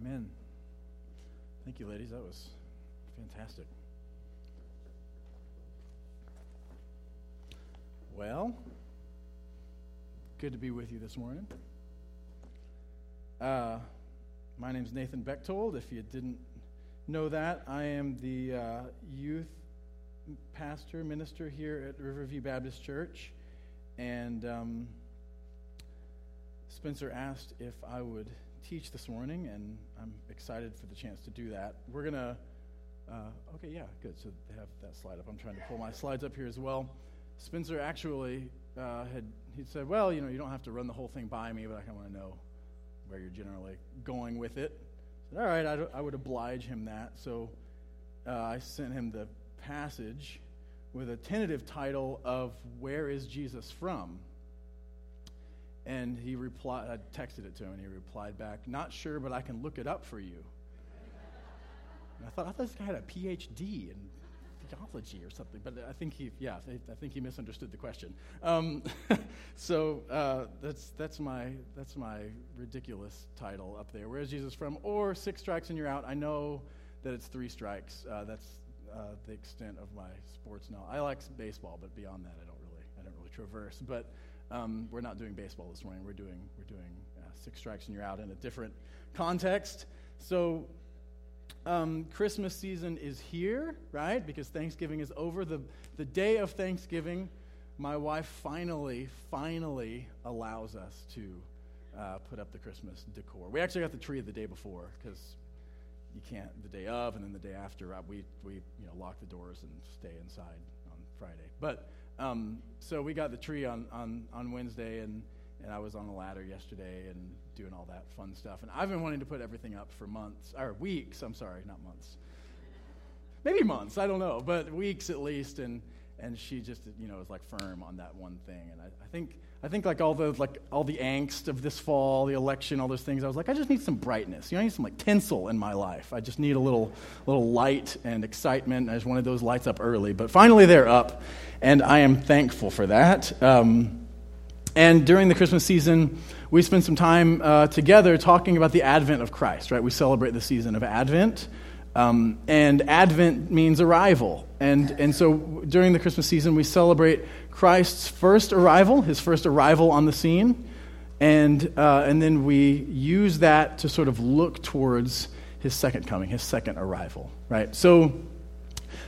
Amen. Thank you, ladies. That was fantastic. Well, good to be with you this morning. Uh, my name is Nathan Bechtold. If you didn't know that, I am the uh, youth pastor, minister here at Riverview Baptist Church. And um, Spencer asked if I would teach this morning, and I'm excited for the chance to do that. We're going to, uh, okay, yeah, good. So they have that slide up. I'm trying to pull my slides up here as well. Spencer actually uh, had, he said, well, you know, you don't have to run the whole thing by me, but I kind of want to know where you're generally going with it. I said, all right, I, I would oblige him that. So uh, I sent him the passage with a tentative title of Where is Jesus From? And he replied, I texted it to him, and he replied back, Not sure, but I can look it up for you. And I thought, I thought this guy had a PhD in theology or something, but I think he, yeah, I think he misunderstood the question. Um, so uh, that's that's my that's my ridiculous title up there. Where is Jesus from? Or six strikes and you're out. I know that it's three strikes. Uh, that's uh, the extent of my sports knowledge. I like baseball, but beyond that, I don't really I don't really traverse. But um, we're not doing baseball this morning. We're doing, we're doing uh, six strikes and you're out in a different context. So, um, Christmas season is here, right? Because Thanksgiving is over. The, the day of Thanksgiving, my wife finally, finally allows us to uh, put up the Christmas decor. We actually got the tree the day before because you can't the day of and then the day after. Uh, we, we you know, lock the doors and stay inside on Friday. But um, so we got the tree on, on, on Wednesday, and, and I was on the ladder yesterday and doing all that fun stuff. And I've been wanting to put everything up for months, or weeks, I'm sorry, not months. Maybe months, I don't know, but weeks at least. And, and she just, you know, was like firm on that one thing. And I, I think I think like all the like all the angst of this fall, the election, all those things. I was like, I just need some brightness. You know, I need some like tinsel in my life. I just need a little little light and excitement. I just wanted those lights up early, but finally they're up, and I am thankful for that. Um, and during the Christmas season, we spend some time uh, together talking about the advent of Christ. Right? We celebrate the season of Advent. Um, and Advent means arrival. And, and so during the Christmas season, we celebrate Christ's first arrival, his first arrival on the scene. And, uh, and then we use that to sort of look towards his second coming, his second arrival, right? So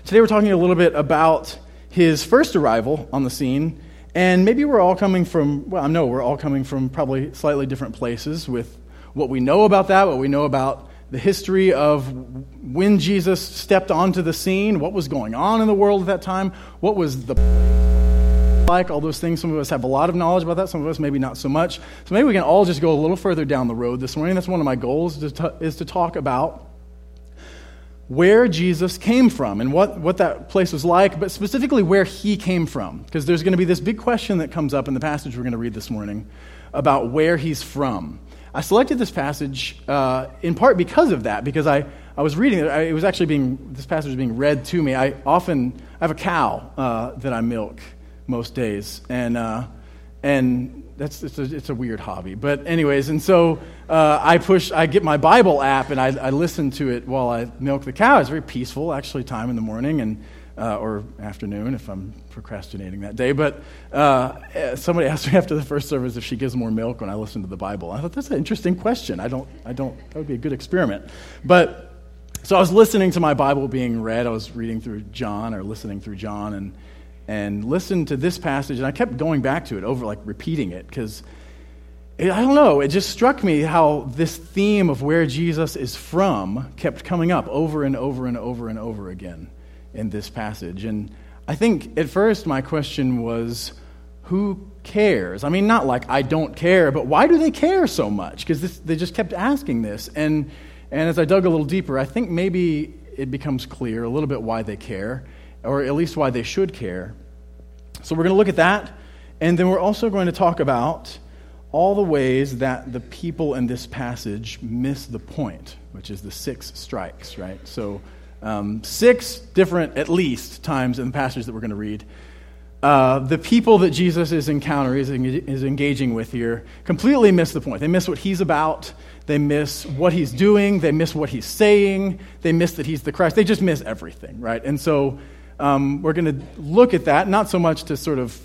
today we're talking a little bit about his first arrival on the scene. And maybe we're all coming from, well, I know we're all coming from probably slightly different places with what we know about that, what we know about the history of when Jesus stepped onto the scene, what was going on in the world at that time, what was the like, all those things. Some of us have a lot of knowledge about that, some of us maybe not so much. So maybe we can all just go a little further down the road this morning. That's one of my goals to, is to talk about where Jesus came from and what, what that place was like, but specifically where he came from. Because there's going to be this big question that comes up in the passage we're going to read this morning about where he's from. I selected this passage uh, in part because of that, because I, I was reading it. I, it was actually being, this passage was being read to me. I often, I have a cow uh, that I milk most days. And, uh, and that's, it's a, it's a weird hobby. But anyways, and so uh, I push, I get my Bible app and I, I listen to it while I milk the cow. It's very peaceful, actually, time in the morning. And uh, or afternoon if I'm procrastinating that day. But uh, somebody asked me after the first service if she gives more milk when I listen to the Bible. I thought that's an interesting question. I don't, I don't, that would be a good experiment. But so I was listening to my Bible being read. I was reading through John or listening through John and and listened to this passage, and I kept going back to it over, like repeating it because. I don't know, it just struck me how this theme of where Jesus is from kept coming up over and over and over and over again in this passage. And I think at first my question was, who cares? I mean, not like I don't care, but why do they care so much? Because they just kept asking this. And, and as I dug a little deeper, I think maybe it becomes clear a little bit why they care, or at least why they should care. So we're going to look at that. And then we're also going to talk about all the ways that the people in this passage miss the point, which is the six strikes, right? So um, six different, at least, times in the passage that we're going to read, uh, the people that Jesus is encountering, is, is engaging with here, completely miss the point. They miss what he's about. They miss what he's doing. They miss what he's saying. They miss that he's the Christ. They just miss everything, right? And so um, we're going to look at that, not so much to sort of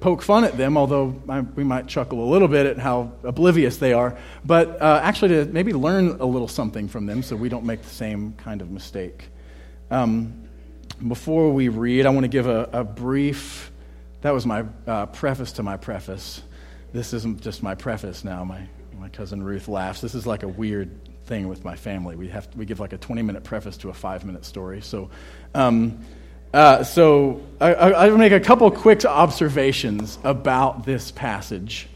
poke fun at them, although I, we might chuckle a little bit at how oblivious they are, but uh, actually to maybe learn a little something from them so we don't make the same kind of mistake. Um, before we read, I want to give a, a brief, that was my uh, preface to my preface. This isn't just my preface now. My, my cousin Ruth laughs. This is like a weird thing with my family. We, have we give like a 20 minute preface to a five minute story. So, um, uh, so I, I, will make a couple quick observations about this passage.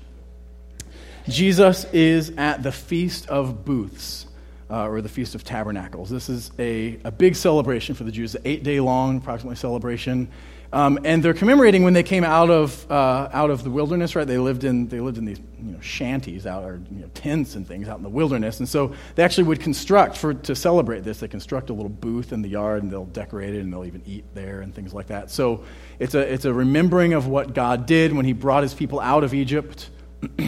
Jesus is at the Feast of Booths uh, or the Feast of Tabernacles. This is a, a big celebration for the Jews, an eight day long, approximately, celebration. Um, and they're commemorating when they came out of, uh, out of the wilderness, right? They lived in, they lived in these you know, shanties out, or you know, tents and things out in the wilderness. And so they actually would construct, for, to celebrate this, they construct a little booth in the yard and they'll decorate it and they'll even eat there and things like that. So it's a, it's a remembering of what God did when He brought His people out of Egypt,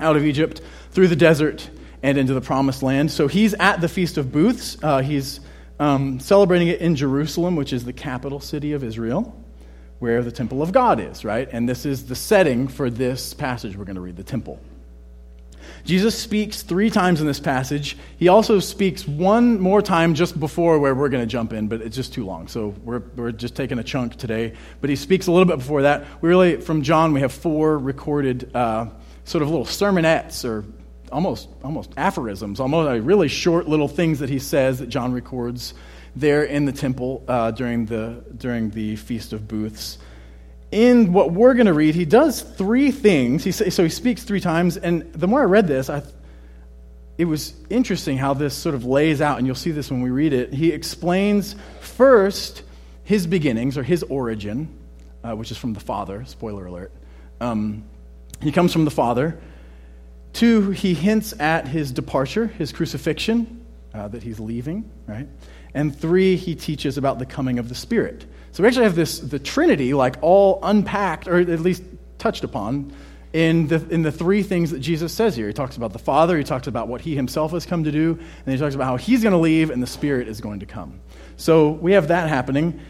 out of Egypt, through the desert and into the promised land. So he's at the Feast of Booths. Uh, he's um, celebrating it in Jerusalem, which is the capital city of Israel, where the temple of God is, right? And this is the setting for this passage we're going to read the temple. Jesus speaks three times in this passage. He also speaks one more time just before where we're going to jump in, but it's just too long. So we're, we're just taking a chunk today. But he speaks a little bit before that. We really, from John, we have four recorded uh, sort of little sermonettes or almost, almost aphorisms, almost like really short little things that he says that John records there in the temple uh, during, the, during the Feast of Booths. In what we're going to read, he does three things. He, so he speaks three times, and the more I read this, I, it was interesting how this sort of lays out, and you'll see this when we read it. He explains first his beginnings or his origin, uh, which is from the Father. Spoiler alert. Um, he comes from the Father. Two, he hints at his departure, his crucifixion, uh, that he's leaving, right? And three, he teaches about the coming of the Spirit. So we actually have this, the Trinity, like all unpacked, or at least touched upon, in the, in the three things that Jesus says here. He talks about the Father, he talks about what he himself has come to do, and he talks about how he's going to leave and the Spirit is going to come. So we have that happening.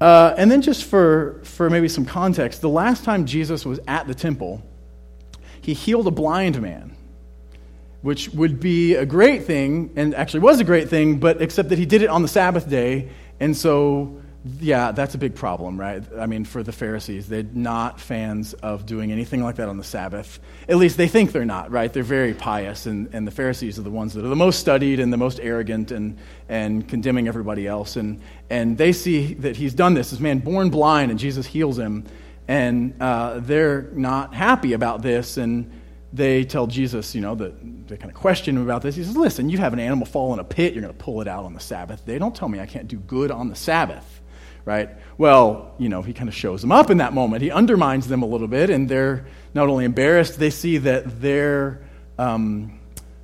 Uh, and then, just for, for maybe some context, the last time Jesus was at the temple, he healed a blind man, which would be a great thing, and actually was a great thing, but except that he did it on the Sabbath day. And so, yeah, that's a big problem, right? I mean, for the Pharisees, they're not fans of doing anything like that on the Sabbath. At least they think they're not, right? They're very pious, and, and the Pharisees are the ones that are the most studied and the most arrogant and, and condemning everybody else. And, and they see that he's done this, this man born blind, and Jesus heals him and uh, they're not happy about this. And they tell Jesus, you know, that they kind of question him about this. He says, Listen, you have an animal fall in a pit, you're going to pull it out on the Sabbath. They don't tell me I can't do good on the Sabbath, right? Well, you know, he kind of shows them up in that moment. He undermines them a little bit, and they're not only embarrassed, they see that their, um,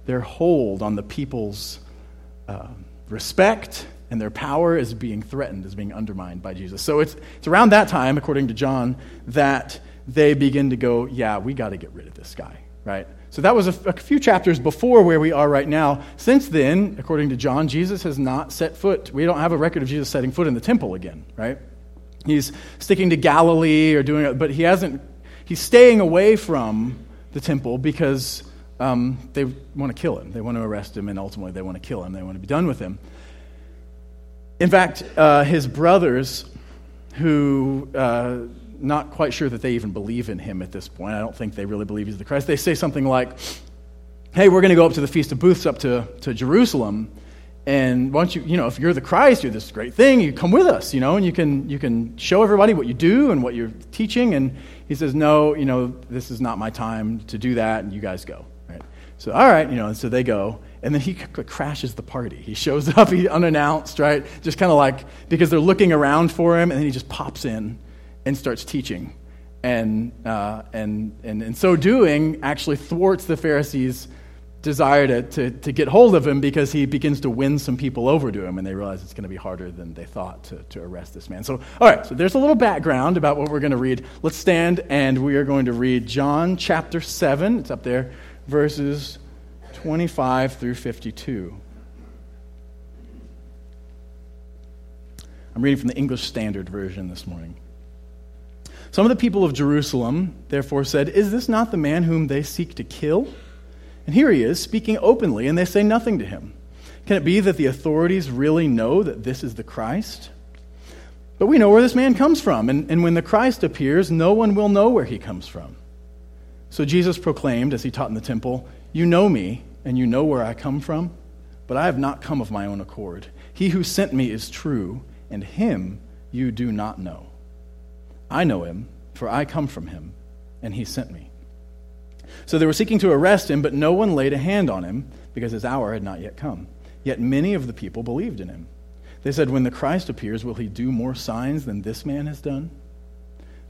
their hold on the people's uh, respect and their power is being threatened, is being undermined by Jesus. So it's, it's around that time, according to John, that they begin to go, yeah, we got to get rid of this guy, right? So that was a, few chapters before where we are right now. Since then, according to John, Jesus has not set foot. We don't have a record of Jesus setting foot in the temple again, right? He's sticking to Galilee or doing it, but he hasn't, he's staying away from the temple because um, they want to kill him. They want to arrest him, and ultimately they want to kill him. They want to be done with him. In fact, uh, his brothers, who uh, not quite sure that they even believe in him at this point, I don't think they really believe he's the Christ, they say something like, Hey, we're going to go up to the Feast of Booths up to, to Jerusalem. And why don't you, you know, if you're the Christ, you're this great thing, you come with us, you know, and you can, you can show everybody what you do and what you're teaching. And he says, No, you know, this is not my time to do that, and you guys go. Right? So, all right, you know, and so they go and then he crashes the party. He shows up, he unannounced, right? Just kind of like because they're looking around for him, and then he just pops in and starts teaching, and uh, and and in so doing, actually thwarts the Pharisees' desire to, to, to get hold of him because he begins to win some people over to him, and they realize it's going to be harder than they thought to, to arrest this man. So, all right, so there's a little background about what we're going to read. Let's stand and we are going to read John chapter 7. It's up there, verses 25 through 52. I'm reading from the English Standard Version this morning. Some of the people of Jerusalem therefore said, Is this not the man whom they seek to kill? And here he is, speaking openly, and they say nothing to him. Can it be that the authorities really know that this is the Christ? But we know where this man comes from, and, and when the Christ appears, no one will know where he comes from. So Jesus proclaimed, as he taught in the temple, You know me, and you know where I come from, but I have not come of my own accord. He who sent me is true, and him you do not know. I know him, for I come from him, and he sent me. So they were seeking to arrest him, but no one laid a hand on him because his hour had not yet come. Yet many of the people believed in him. They said, When the Christ appears, will he do more signs than this man has done?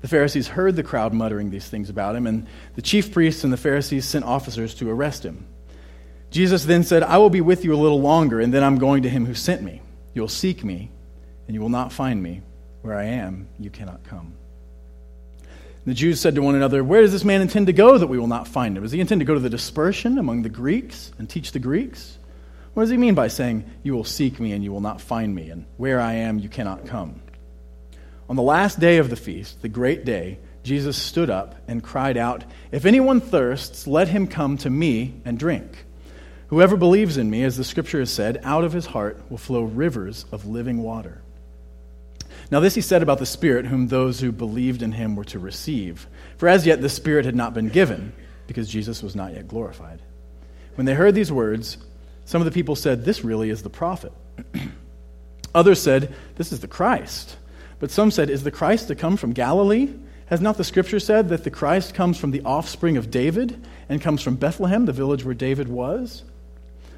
The Pharisees heard the crowd muttering these things about him, and the chief priests and the Pharisees sent officers to arrest him. Jesus then said, I will be with you a little longer, and then I'm going to him who sent me. You'll seek me, and you will not find me. Where I am, you cannot come. The Jews said to one another, Where does this man intend to go that we will not find him? Does he intend to go to the dispersion among the Greeks and teach the Greeks? What does he mean by saying, You will seek me and you will not find me, and where I am you cannot come? On the last day of the feast, the great day, Jesus stood up and cried out, If anyone thirsts, let him come to me and drink. Whoever believes in me, as the scripture has said, out of his heart will flow rivers of living water. Now, this he said about the Spirit, whom those who believed in him were to receive. For as yet the Spirit had not been given, because Jesus was not yet glorified. When they heard these words, some of the people said, This really is the prophet. Others said, This is the Christ. But some said, Is the Christ to come from Galilee? Has not the scripture said that the Christ comes from the offspring of David and comes from Bethlehem, the village where David was?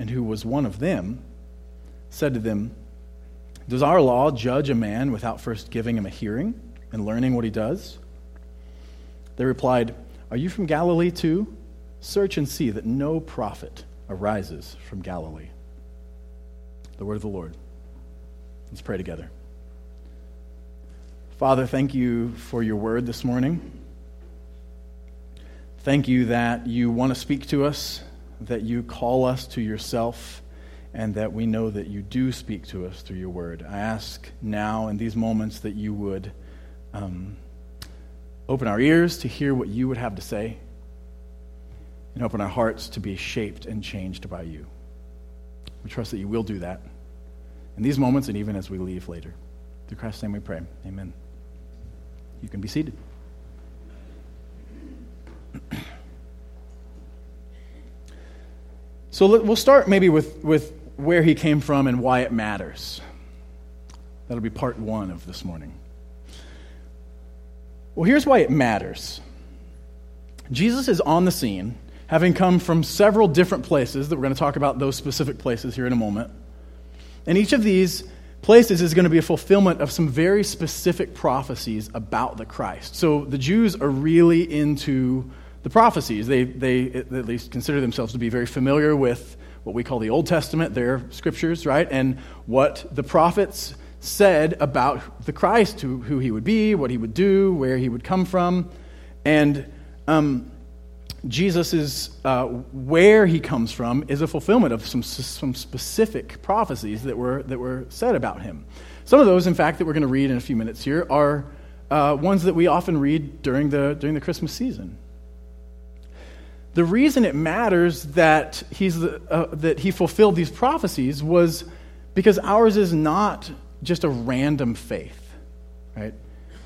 and who was one of them, said to them, does our law judge a man without first giving him a hearing and learning what he does? They replied, Are you from Galilee too? Search and see that no prophet arises from Galilee. The word of the Lord. Let's pray together. Father, thank you for your word this morning. Thank you that you want to speak to us, that you call us to yourself and that we know that you do speak to us through your word. I ask now in these moments that you would um, open our ears to hear what you would have to say and open our hearts to be shaped and changed by you. We trust that you will do that in these moments and even as we leave later. Through Christ's name we pray. Amen. You can be seated. So we'll start maybe with, with where he came from and why it matters. That'll be part one of this morning. Well, here's why it matters Jesus is on the scene, having come from several different places that we're going to talk about those specific places here in a moment. And each of these places is going to be a fulfillment of some very specific prophecies about the Christ. So the Jews are really into the prophecies. They, they at least consider themselves to be very familiar with what we call the Old Testament, their scriptures, right? And what the prophets said about the Christ, who, who he would be, what he would do, where he would come from. And um, Jesus uh, where he comes from is a fulfillment of some, some specific prophecies that were, that were said about him. Some of those, in fact, that we're going to read in a few minutes here are uh, ones that we often read during the, during the Christmas season the reason it matters that, he's the, uh, that he fulfilled these prophecies was because ours is not just a random faith, right?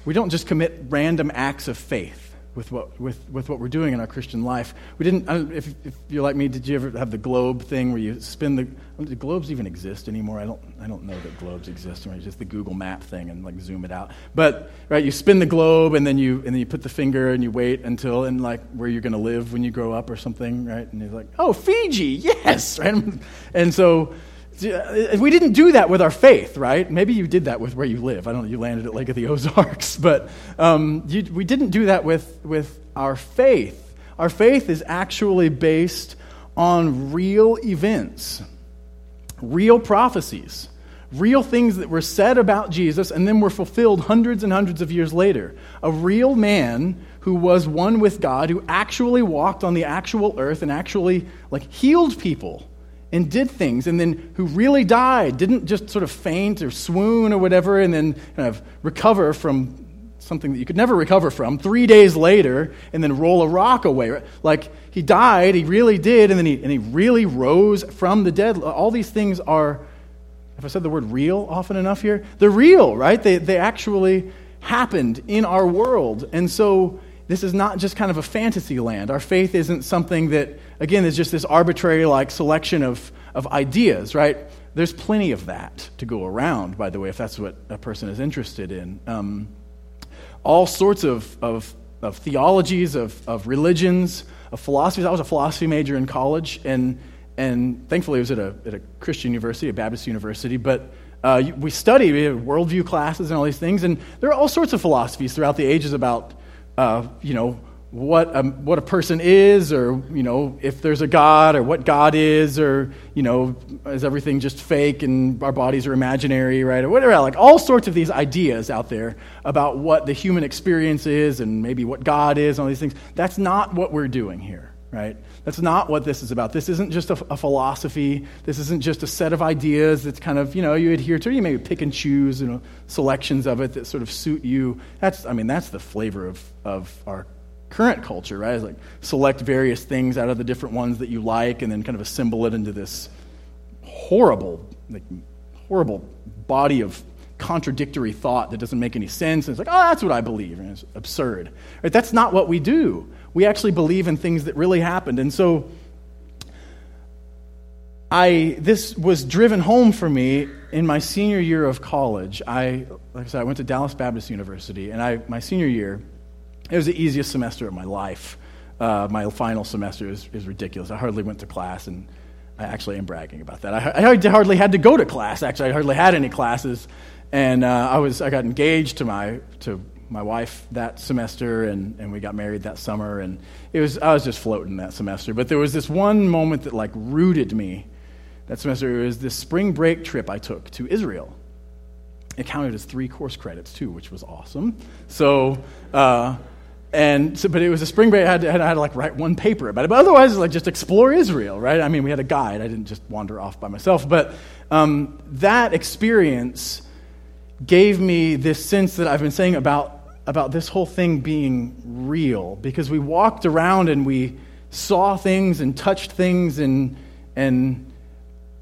We don't just commit random acts of faith. With what, with, with what we're doing in our Christian life. We didn't, if, if you're like me, did you ever have the globe thing where you spin the, do globes even exist anymore? I don't, I don't know that globes exist, right? Just the Google map thing and like zoom it out. But, right, you spin the globe and then you, and then you put the finger and you wait until, and like where you're going to live when you grow up or something, right? And you're like, oh, Fiji, yes, right? And so, we didn't do that with our faith, right? Maybe you did that with where you live. I don't know. You landed at Lake of the Ozarks, but um, you, we didn't do that with, with our faith. Our faith is actually based on real events, real prophecies, real things that were said about Jesus and then were fulfilled hundreds and hundreds of years later. A real man who was one with God, who actually walked on the actual earth and actually like healed people and did things, and then who really died, didn't just sort of faint or swoon or whatever, and then kind of recover from something that you could never recover from three days later, and then roll a rock away. Like he died, he really did, and then he, and he really rose from the dead. All these things are, if I said the word real often enough here, they're real, right? They, they actually happened in our world. And so this is not just kind of a fantasy land. Our faith isn't something that, again, is just this arbitrary like selection of, of ideas, right? There's plenty of that to go around, by the way, if that's what a person is interested in. Um, all sorts of, of, of theologies, of, of religions, of philosophies. I was a philosophy major in college, and, and thankfully it was at a, at a Christian university, a Baptist university, but uh, we studied, we had worldview classes and all these things, and there are all sorts of philosophies throughout the ages about uh, you know, what a, what a person is, or, you know, if there's a God, or what God is, or, you know, is everything just fake and our bodies are imaginary, right? Or whatever. Like all sorts of these ideas out there about what the human experience is and maybe what God is, and all these things. That's not what we're doing here, right? That's not what this is about. This isn't just a, a, philosophy. This isn't just a set of ideas that's kind of, you know, you adhere to. You maybe pick and choose, you know, selections of it that sort of suit you. That's, I mean, that's the flavor of, of our current culture, right? It's like select various things out of the different ones that you like and then kind of assemble it into this horrible, like, horrible body of contradictory thought that doesn't make any sense. And it's like, oh, that's what I believe. And it's absurd. Right? That's not what we do. We actually believe in things that really happened. And so I, this was driven home for me in my senior year of college. I, like I said, I went to Dallas Baptist University, and I, my senior year, it was the easiest semester of my life. Uh, my final semester is, is ridiculous. I hardly went to class, and I actually am bragging about that. I, I hardly had to go to class. Actually, I hardly had any classes, and uh, I was I got engaged to my to my wife that semester, and, and we got married that summer, and it was I was just floating that semester. But there was this one moment that like rooted me that semester. It was this spring break trip I took to Israel it counted as three course credits too, which was awesome. So, uh, and so, but it was a spring break. I had, to, I had to like write one paper about it. But otherwise, like just explore Israel, right? I mean, we had a guide. I didn't just wander off by myself. But um, that experience gave me this sense that I've been saying about about this whole thing being real because we walked around and we saw things and touched things and and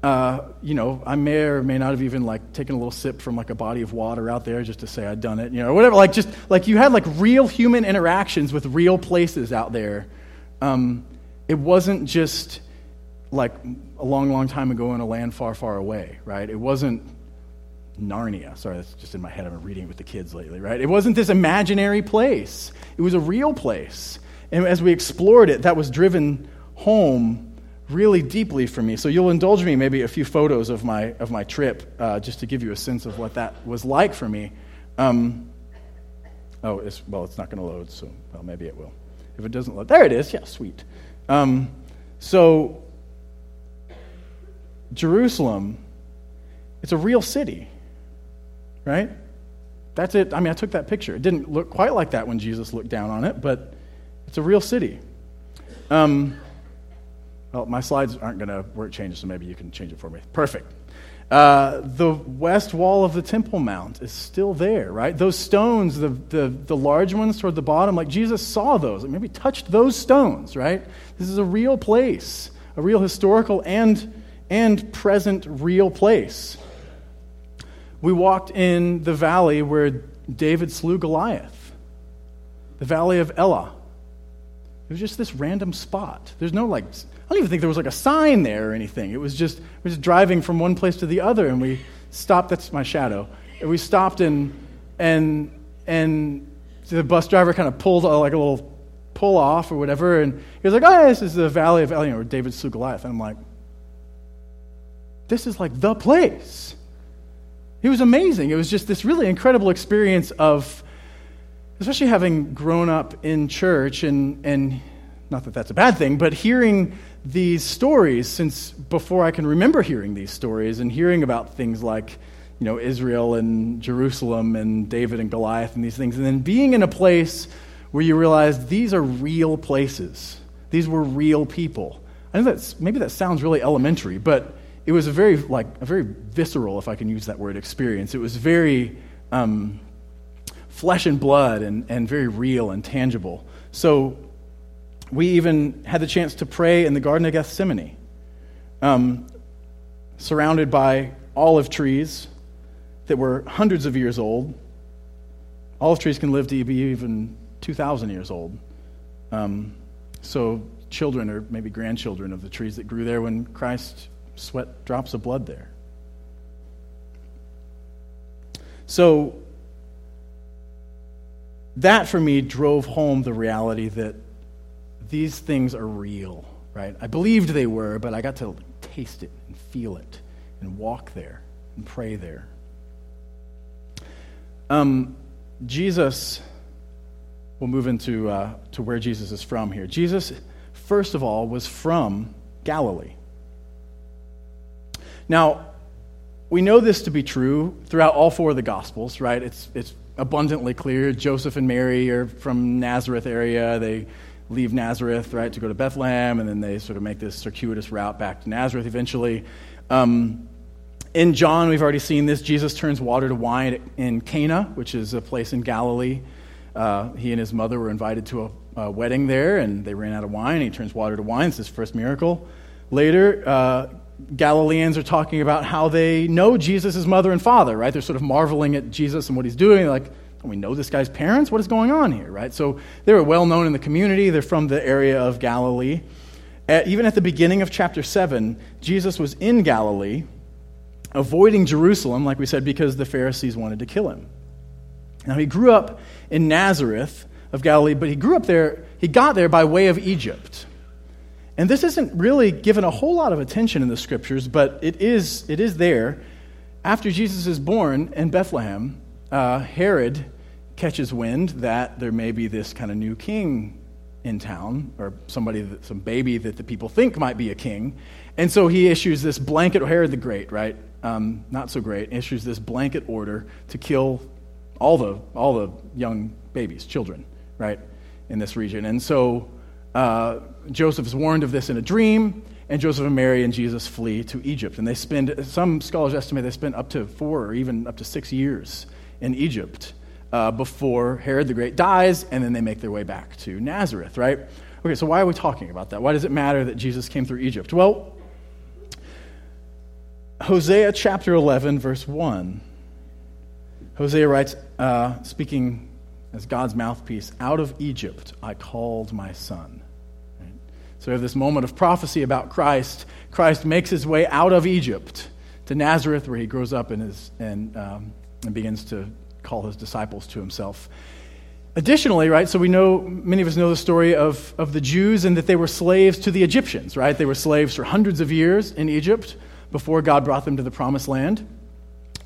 uh, you know, I may or may not have even like taken a little sip from like a body of water out there just to say I'd done it, you know, whatever. Like just like you had like real human interactions with real places out there. Um, it wasn't just like a long, long time ago in a land far, far away, right? It wasn't Narnia. Sorry, that's just in my head. I've been reading it with the kids lately, right? It wasn't this imaginary place. It was a real place. And as we explored it, that was driven home really deeply for me. So you'll indulge me maybe a few photos of my, of my trip uh, just to give you a sense of what that was like for me. Um, oh, it's, well, it's not going to load, so well, maybe it will. If it doesn't load, there it is. Yeah, sweet. Um, so Jerusalem, it's a real city, right? That's it. I mean, I took that picture. It didn't look quite like that when Jesus looked down on it, but it's a real city. Um, well, my slides aren't going to work changes, so maybe you can change it for me. Perfect. Uh, the west wall of the Temple Mount is still there, right? Those stones, the, the, the large ones toward the bottom, like Jesus saw those, like maybe touched those stones, right? This is a real place, a real historical and, and present real place. We walked in the valley where David slew Goliath, the valley of Elah It was just this random spot. There's no like, I don't even think there was like a sign there or anything. It was just, we just driving from one place to the other and we stopped, that's my shadow. And we stopped and, and, and the bus driver kind of pulled a, like a little pull off or whatever. And he was like, oh, this is the Valley of Elah, or David Goliath. And I'm like, this is like the place. It was amazing. It was just this really incredible experience of, especially having grown up in church and, and not that that's a bad thing, but hearing these stories since before I can remember hearing these stories and hearing about things like, you know, Israel and Jerusalem and David and Goliath and these things, and then being in a place where you realize these are real places. These were real people. I know that's maybe that sounds really elementary, but it was a very like a very visceral, if I can use that word, experience. It was very um, flesh and blood and, and very real and tangible. So we even had the chance to pray in the Garden of Gethsemane, um, surrounded by olive trees that were hundreds of years old. Olive trees can live to be even 2,000 years old. Um, so, children or maybe grandchildren of the trees that grew there when Christ sweat drops of blood there. So, that for me drove home the reality that these things are real, right? I believed they were, but I got to taste it and feel it and walk there and pray there. Um, Jesus, we'll move into uh, to where Jesus is from here. Jesus, first of all, was from Galilee. Now, we know this to be true throughout all four of the Gospels, right? It's, it's abundantly clear. Joseph and Mary are from Nazareth area. They leave Nazareth, right, to go to Bethlehem, and then they sort of make this circuitous route back to Nazareth eventually. Um, in John, we've already seen this. Jesus turns water to wine in Cana, which is a place in Galilee. Uh, he and his mother were invited to a, a, wedding there, and they ran out of wine. He turns water to wine. It's his first miracle. Later, uh, Galileans are talking about how they know Jesus' mother and father, right? They're sort of marveling at Jesus and what he's doing. They're like, we know this guy's parents? What is going on here, right? So they were well known in the community. They're from the area of Galilee. At, even at the beginning of chapter 7, Jesus was in Galilee avoiding Jerusalem, like we said, because the Pharisees wanted to kill him. Now, he grew up in Nazareth of Galilee, but he grew up there, he got there by way of Egypt. And this isn't really given a whole lot of attention in the scriptures, but it is, it is there. After Jesus is born in Bethlehem, uh, Herod catches wind that there may be this kind of new king in town, or somebody, that, some baby that the people think might be a king. And so he issues this blanket, Herod the Great, right? um, not so great, issues this blanket order to kill all the, all the young babies, children, right, in this region. And so uh, Joseph is warned of this in a dream, and Joseph and Mary and Jesus flee to Egypt. And they spend, some scholars estimate they spend up to four or even up to six years in Egypt uh, before Herod the Great dies, and then they make their way back to Nazareth, right? Okay, so why are we talking about that? Why does it matter that Jesus came through Egypt? Well, Hosea chapter 11, verse 1. Hosea writes, uh, speaking as God's mouthpiece, out of Egypt I called my son. So we have this moment of prophecy about Christ. Christ makes his way out of Egypt to Nazareth, where he grows up and, is, and, um, and begins to call his disciples to himself. Additionally, right, so we know, many of us know the story of, of the Jews and that they were slaves to the Egyptians, right? They were slaves for hundreds of years in Egypt before God brought them to the promised land.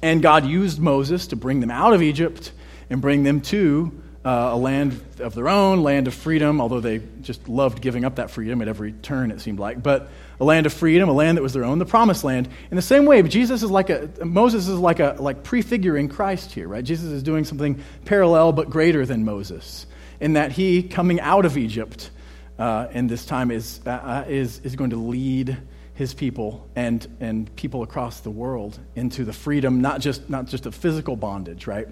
And God used Moses to bring them out of Egypt and bring them to uh, a land of their own, land of freedom, although they just loved giving up that freedom at every turn, it seemed like. But a land of freedom, a land that was their own, the promised land. In the same way, Jesus is like a, Moses is like a, like prefiguring Christ here, right? Jesus is doing something parallel but greater than Moses in that he, coming out of Egypt uh, in this time, is, uh, uh is, is going to lead his people and, and people across the world into the freedom, not just, not just of physical bondage, right?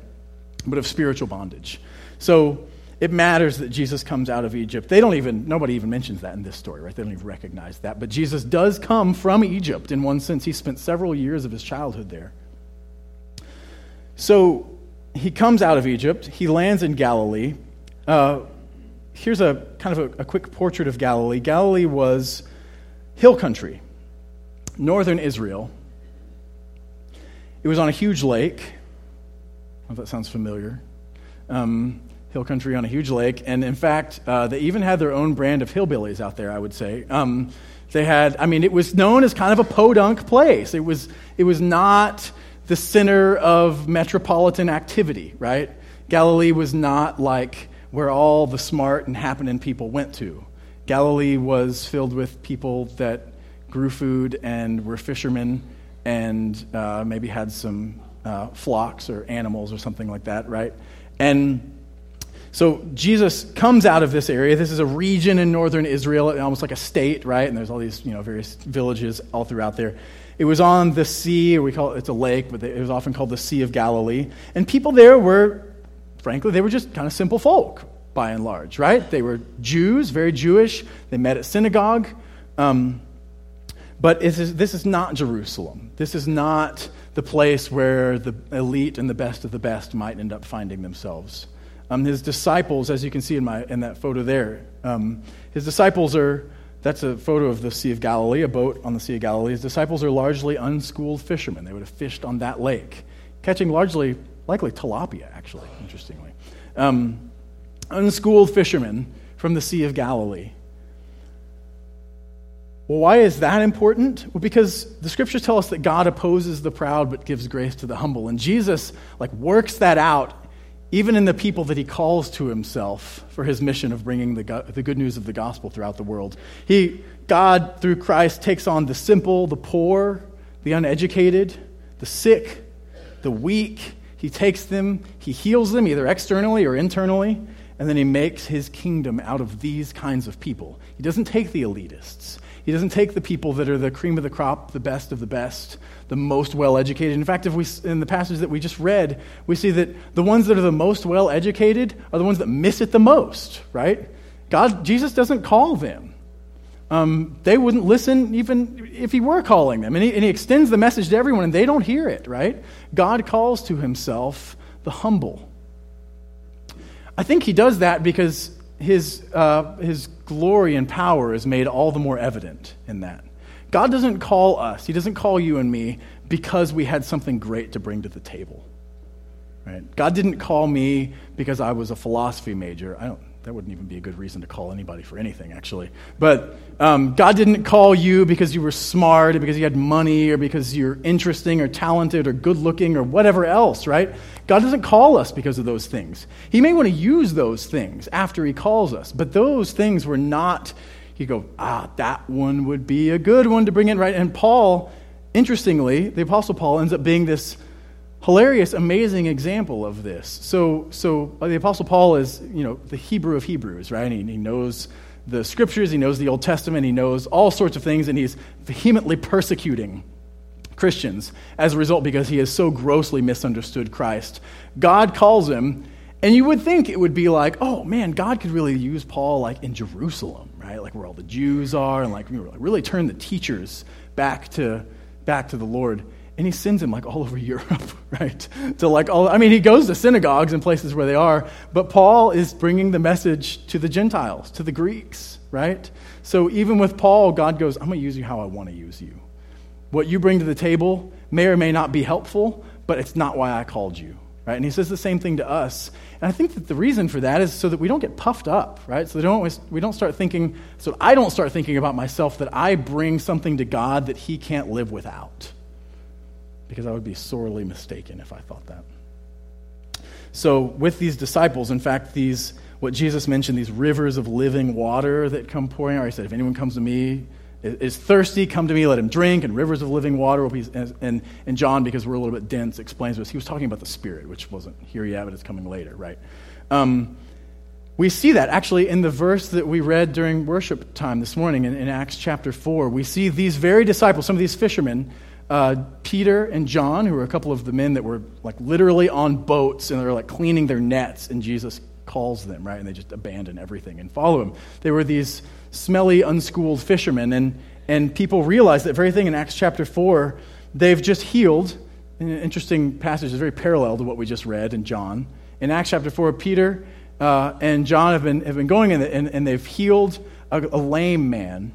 But of spiritual bondage. So it matters that Jesus comes out of Egypt. They don't even, nobody even mentions that in this story, right? They don't even recognize that. But Jesus does come from Egypt in one sense. He spent several years of his childhood there. So he comes out of Egypt, he lands in Galilee. Uh, here's a kind of a, a quick portrait of Galilee. Galilee was hill country, northern Israel. It was on a huge lake. I if that sounds familiar. Um, hill country on a huge lake. And in fact, uh, they even had their own brand of hillbillies out there, I would say. Um, they had, I mean, it was known as kind of a podunk place. It was, it was not the center of metropolitan activity, right? Galilee was not like where all the smart and happening people went to. Galilee was filled with people that grew food and were fishermen and uh, maybe had some uh, flocks or animals or something like that, right? And so Jesus comes out of this area. This is a region in northern Israel, almost like a state, right? And there's all these, you know, various villages all throughout there. It was on the sea, or we call it, it's a lake, but it was often called the Sea of Galilee. And people there were, frankly, they were just kind of simple folk, by and large, right? They were Jews, very Jewish. They met at synagogue. Um, but is, this is not Jerusalem. This is not the place where the elite and the best of the best might end up finding themselves. Um, his disciples, as you can see in, my, in that photo there, um, his disciples are that's a photo of the Sea of Galilee, a boat on the Sea of Galilee. His disciples are largely unschooled fishermen. They would have fished on that lake, catching largely, likely tilapia, actually, interestingly. Um, unschooled fishermen from the Sea of Galilee. Well, why is that important? Well, because the scriptures tell us that God opposes the proud but gives grace to the humble. And Jesus like works that out even in the people that he calls to himself for his mission of bringing the, the good news of the gospel throughout the world. He, God, through Christ, takes on the simple, the poor, the uneducated, the sick, the weak. He takes them, he heals them either externally or internally, and then he makes his kingdom out of these kinds of people. He doesn't take the elitists. He doesn't take the people that are the cream of the crop, the best of the best, the most well educated. In fact, if we, in the passage that we just read, we see that the ones that are the most well educated are the ones that miss it the most, right? God, Jesus doesn't call them. Um, they wouldn't listen even if he were calling them. And he, and he extends the message to everyone, and they don't hear it, right? God calls to himself the humble. I think he does that because his, uh, his glory and power is made all the more evident in that. God doesn't call us, He doesn't call you and me because we had something great to bring to the table. Right? God didn't call me because I was a philosophy major. I don't, that wouldn't even be a good reason to call anybody for anything, actually. But um, God didn't call you because you were smart or because you had money or because you're interesting or talented or good looking or whatever else, right? God doesn't call us because of those things. He may want to use those things after He calls us, but those things were not, you go, ah, that one would be a good one to bring in, right? And Paul, interestingly, the Apostle Paul ends up being this hilarious, amazing example of this. So, so uh, the Apostle Paul is, you know, the Hebrew of Hebrews, right? He, he knows the scriptures, he knows the Old Testament, he knows all sorts of things, and he's vehemently persecuting Christians as a result because he has so grossly misunderstood Christ. God calls him, and you would think it would be like, oh man, God could really use Paul like in Jerusalem, right? Like where all the Jews are, and like really turn the teachers back to back to the Lord and he sends him like all over Europe, right? To like all, I mean, he goes to synagogues and places where they are, but Paul is bringing the message to the Gentiles, to the Greeks, right? So even with Paul, God goes, I'm going to use you how I want to use you. What you bring to the table may or may not be helpful, but it's not why I called you, right? And he says the same thing to us. And I think that the reason for that is so that we don't get puffed up, right? So don't, we don't start thinking, so I don't start thinking about myself that I bring something to God that he can't live without because I would be sorely mistaken if I thought that. So, with these disciples, in fact, these, what Jesus mentioned, these rivers of living water that come pouring out, he said, If anyone comes to me, is thirsty, come to me, let him drink, and rivers of living water will be. And, and John, because we're a little bit dense, explains this. He was talking about the Spirit, which wasn't here yet, but it's coming later, right? Um, we see that actually in the verse that we read during worship time this morning in, in Acts chapter 4. We see these very disciples, some of these fishermen, uh, Peter and John, who were a couple of the men that were like literally on boats and they're like cleaning their nets, and Jesus calls them, right? And they just abandon everything and follow him. They were these smelly, unschooled fishermen, and, and people realize that very thing in Acts chapter 4, they've just healed. An interesting passage is very parallel to what we just read in John. In Acts chapter 4, Peter uh, and John have been, have been going in and, and they've healed a, a, lame man.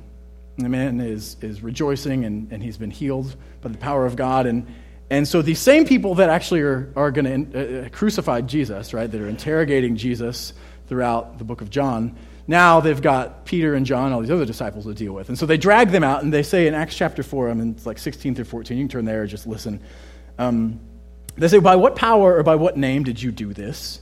And the man is, is rejoicing and, and he's been healed by the power of God. And, and so these same people that actually are, are going to uh, crucify Jesus, right, that are interrogating Jesus throughout the book of John, now they've got Peter and John, all these other disciples to deal with. And so they drag them out, and they say in Acts chapter 4, I mean, it's like 16 through 14, you can turn there or just listen. Um, they say, By what power or by what name did you do this?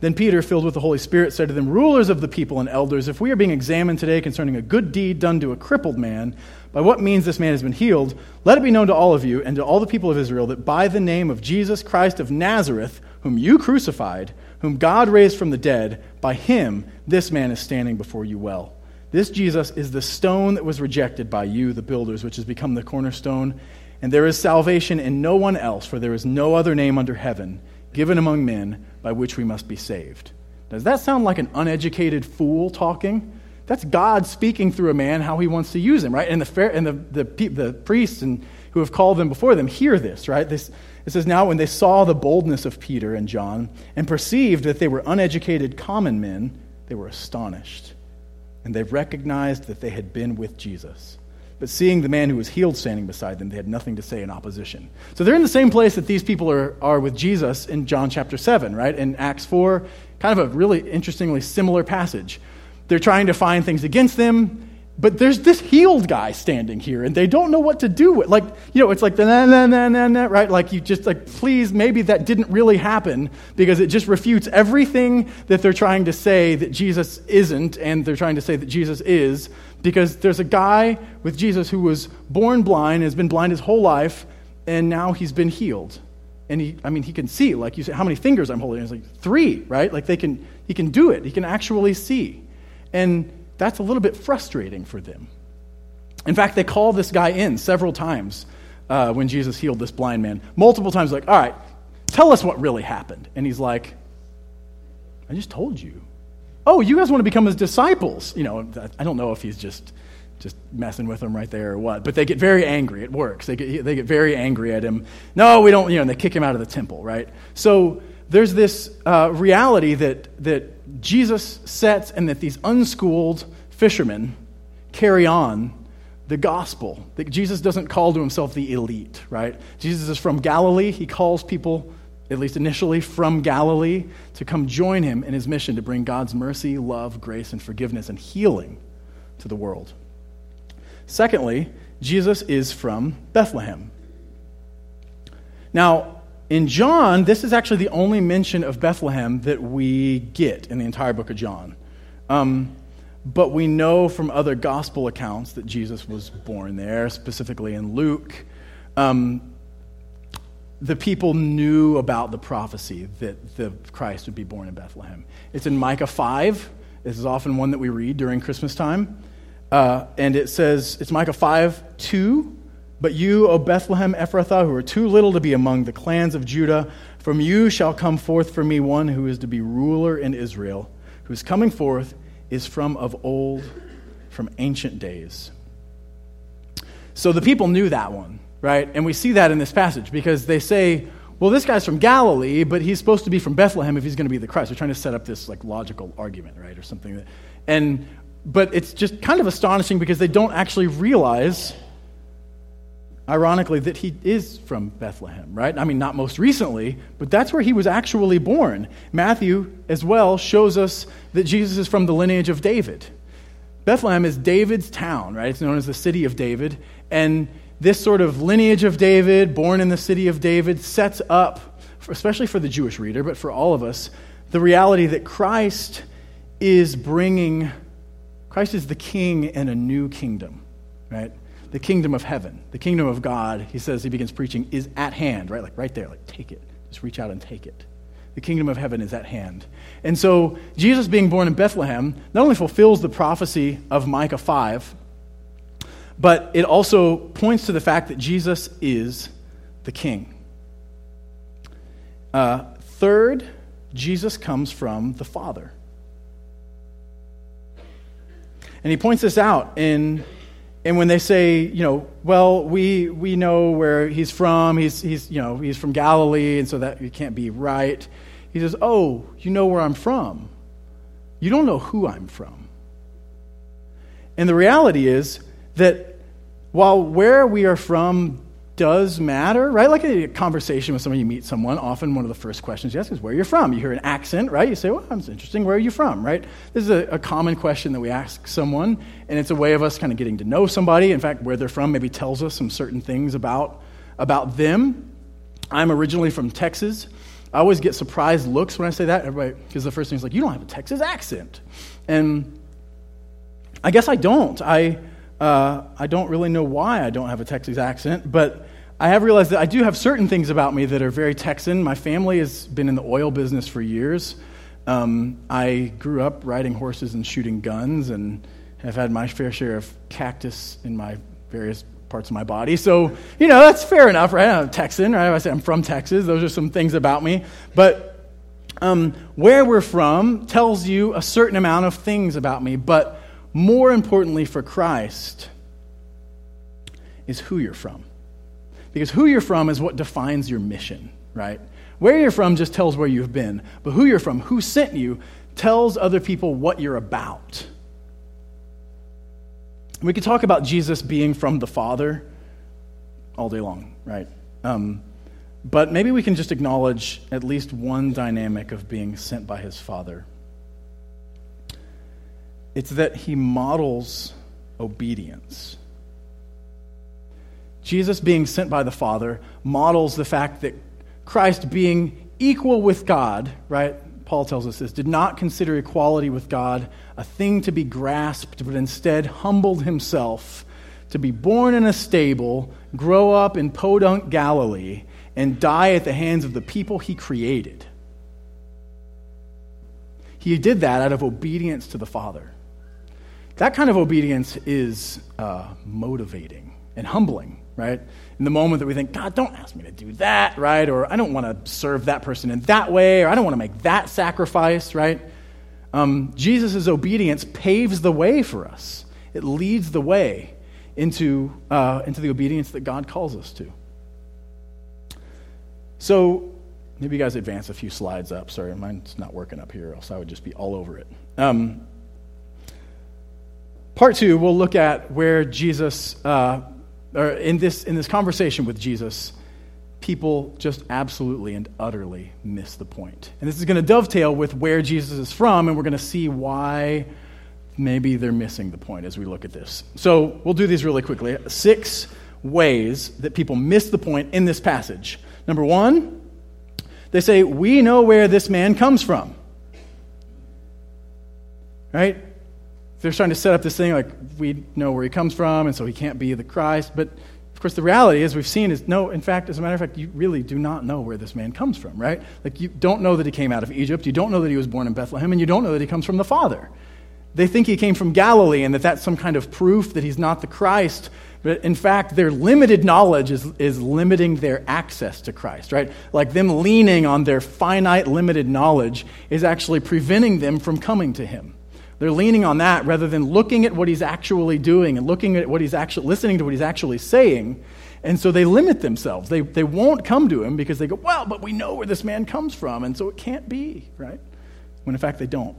Then Peter, filled with the Holy Spirit, said to them, Rulers of the people and elders, if we are being examined today concerning a good deed done to a crippled man, by what means this man has been healed, let it be known to all of you and to all the people of Israel that by the name of Jesus Christ of Nazareth, whom you crucified, whom God raised from the dead, by him this man is standing before you well. This Jesus is the stone that was rejected by you, the builders, which has become the cornerstone. And there is salvation in no one else, for there is no other name under heaven given among men by which we must be saved. Does that sound like an uneducated fool talking? That's God speaking through a man how he wants to use him, right? And the, and the, the, the priests and who have called them before them hear this, right? This, it says, Now when they saw the boldness of Peter and John and perceived that they were uneducated common men, they were astonished. And they recognized that they had been with Jesus. But seeing the man who was healed standing beside them, they had nothing to say in opposition. So they're in the same place that these people are, are with Jesus in John chapter 7, right? In Acts 4, kind of a really interestingly similar passage. They're trying to find things against them but there's this healed guy standing here, and they don't know what to do with. Like, you know, it's like the na na na na na, right? Like you just like, please, maybe that didn't really happen because it just refutes everything that they're trying to say that Jesus isn't, and they're trying to say that Jesus is. Because there's a guy with Jesus who was born blind, has been blind his whole life, and now he's been healed. And he, I mean, he can see. Like you say, how many fingers I'm holding? It's like three, right? Like they can, he can do it. He can actually see, and that's a little bit frustrating for them. In fact, they call this guy in several times uh, when Jesus healed this blind man. Multiple times, like, all right, tell us what really happened. And he's like, I just told you. Oh, you guys want to become his disciples. You know, I don't know if he's just just messing with them right there or what. But they get very angry. It works. They get, they get very angry at him. No, we don't, you know, and they kick him out of the temple, right? So there's this uh, reality that, that Jesus sets and that these unschooled fishermen carry on the gospel. That Jesus doesn't call to himself the elite, right? Jesus is from Galilee. He calls people, at least initially, from Galilee to come join him in his mission to bring God's mercy, love, grace, and forgiveness and healing to the world. Secondly, Jesus is from Bethlehem. Now, in John, this is actually the only mention of Bethlehem that we get in the entire book of John. Um, but we know from other gospel accounts that Jesus was born there, specifically in Luke. Um, the people knew about the prophecy that the Christ would be born in Bethlehem. It's in Micah 5. This is often one that we read during Christmas time. Uh, and it says, it's Micah 5 2. But you, O Bethlehem Ephrathah, who are too little to be among the clans of Judah, from you shall come forth for me one who is to be ruler in Israel, whose coming forth is from of old, from ancient days. So the people knew that one, right? And we see that in this passage because they say, well, this guy's from Galilee, but he's supposed to be from Bethlehem if he's going to be the Christ. They're trying to set up this like logical argument, right, or something. That, and but it's just kind of astonishing because they don't actually realize ironically, that he is from Bethlehem, right? I mean, not most recently, but that's where he was actually born. Matthew, as well, shows us that Jesus is from the lineage of David. Bethlehem is David's town, right? It's known as the city of David. And this sort of lineage of David, born in the city of David, sets up, especially for the Jewish reader, but for all of us, the reality that Christ is bringing, Christ is the king in a new kingdom, right? The kingdom of heaven, the kingdom of God, he says, he begins preaching, is at hand, right? Like right there, like take it. Just reach out and take it. The kingdom of heaven is at hand. And so, Jesus being born in Bethlehem not only fulfills the prophecy of Micah 5, but it also points to the fact that Jesus is the king. Uh, third, Jesus comes from the Father. And he points this out in and when they say, you know, well, we, we know where he's from, he's, he's, you know, he's from Galilee, and so that it can't be right, he says, oh, you know where I'm from. you don't know who I'm from. And the reality is that while where we are from does matter, right? Like a conversation with someone, you meet someone, often one of the first questions you ask is where are you're from. You hear an accent, right? You say, well, that's interesting. Where are you from, right? This is a, a, common question that we ask someone, and it's a way of us kind of getting to know somebody. In fact, where they're from maybe tells us some certain things about, about them. I'm originally from Texas. I always get surprised looks when I say that, everybody, because the first thing is like, you don't have a Texas accent. And I guess I don't. I, uh, I don't really know why I don't have a Texas accent, but I have realized that I do have certain things about me that are very Texan. My family has been in the oil business for years. Um, I grew up riding horses and shooting guns and have had my fair share of cactus in my various parts of my body. So, you know, that's fair enough, right? I'm Texan, right? I say I'm from Texas. Those are some things about me. But um, where we're from tells you a certain amount of things about me. But more importantly for Christ is who you're from. Because who you're from is what defines your mission, right? Where you're from just tells where you've been, but who you're from, who sent you, tells other people what you're about. We could talk about Jesus being from the Father all day long, right? Um, but maybe we can just acknowledge at least one dynamic of being sent by his Father it's that he models obedience. Jesus, being sent by the Father, models the fact that Christ, being equal with God, right? Paul tells us this, did not consider equality with God a thing to be grasped, but instead humbled himself to be born in a stable, grow up in Podunk, Galilee, and die at the hands of the people he created. He did that out of obedience to the Father. That kind of obedience is uh, motivating and humbling, right? In the moment that we think, God, don't ask me to do that, right? Or I don't want to serve that person in that way, or I don't want to make that sacrifice, right? Um, Jesus' obedience paves the way for us, it leads the way into, uh, into the obedience that God calls us to. So, maybe you guys advance a few slides up. Sorry, mine's not working up here, else I would just be all over it. Um, Part two, we'll look at where Jesus, uh, or in this, in this conversation with Jesus, people just absolutely and utterly miss the point. And this is going to dovetail with where Jesus is from, and we're going to see why maybe they're missing the point as we look at this. So we'll do these really quickly. Six ways that people miss the point in this passage. Number one, they say, We know where this man comes from. Right? They're trying to set up this thing like we know where he comes from, and so he can't be the Christ. But of course, the reality, as we've seen, is no, in fact, as a matter of fact, you really do not know where this man comes from, right? Like, you don't know that he came out of Egypt, you don't know that he was born in Bethlehem, and you don't know that he comes from the Father. They think he came from Galilee and that that's some kind of proof that he's not the Christ. But in fact, their limited knowledge is, is limiting their access to Christ, right? Like them leaning on their finite, limited knowledge is actually preventing them from coming to him. They're leaning on that rather than looking at what he's actually doing and looking at what he's actually listening to what he's actually saying. And so they limit themselves. They, they won't come to him because they go, well, but we know where this man comes from, and so it can't be, right? When in fact they don't.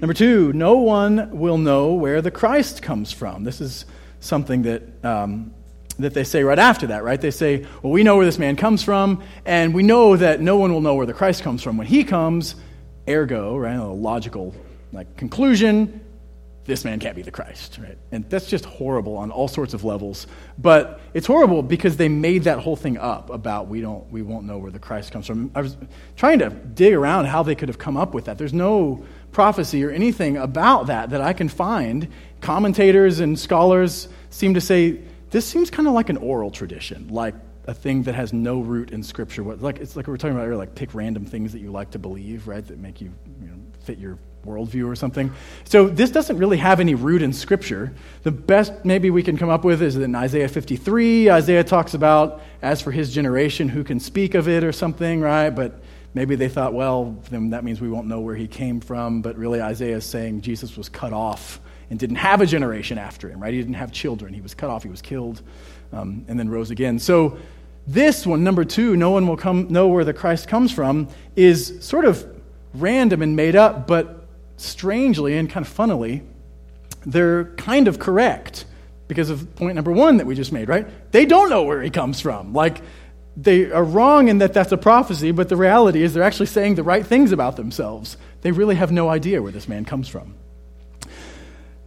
Number two, no one will know where the Christ comes from. This is something that, um, that they say right after that, right? They say, well, we know where this man comes from, and we know that no one will know where the Christ comes from when he comes, ergo, right? A logical like, conclusion, this man can't be the Christ, right? And that's just horrible on all sorts of levels. But it's horrible because they made that whole thing up about we don't we won't know where the Christ comes from. I was trying to dig around how they could have come up with that. There's no prophecy or anything about that that I can find. Commentators and scholars seem to say this seems kind of like an oral tradition, like a thing that has no root in Scripture. Like it's like we were talking about earlier, like pick random things that you like to believe, right? That make you, you know, fit your worldview or something. So this doesn't really have any root in Scripture. The best maybe we can come up with is in Isaiah 53. Isaiah talks about, as for his generation, who can speak of it or something, right? But maybe they thought, well, then that means we won't know where he came from. But really, Isaiah is saying Jesus was cut off and didn't have a generation after him, right? He didn't have children. He was cut off, he was killed, um, and then rose again. So this one, number two, no one will come know where the Christ comes from, is sort of random and made up, but strangely and kind of funnily, they're kind of correct because of point number one that we just made, right? They don't know where he comes from. Like, they are wrong in that that's a prophecy, but the reality is they're actually saying the right things about themselves. They really have no idea where this man comes from.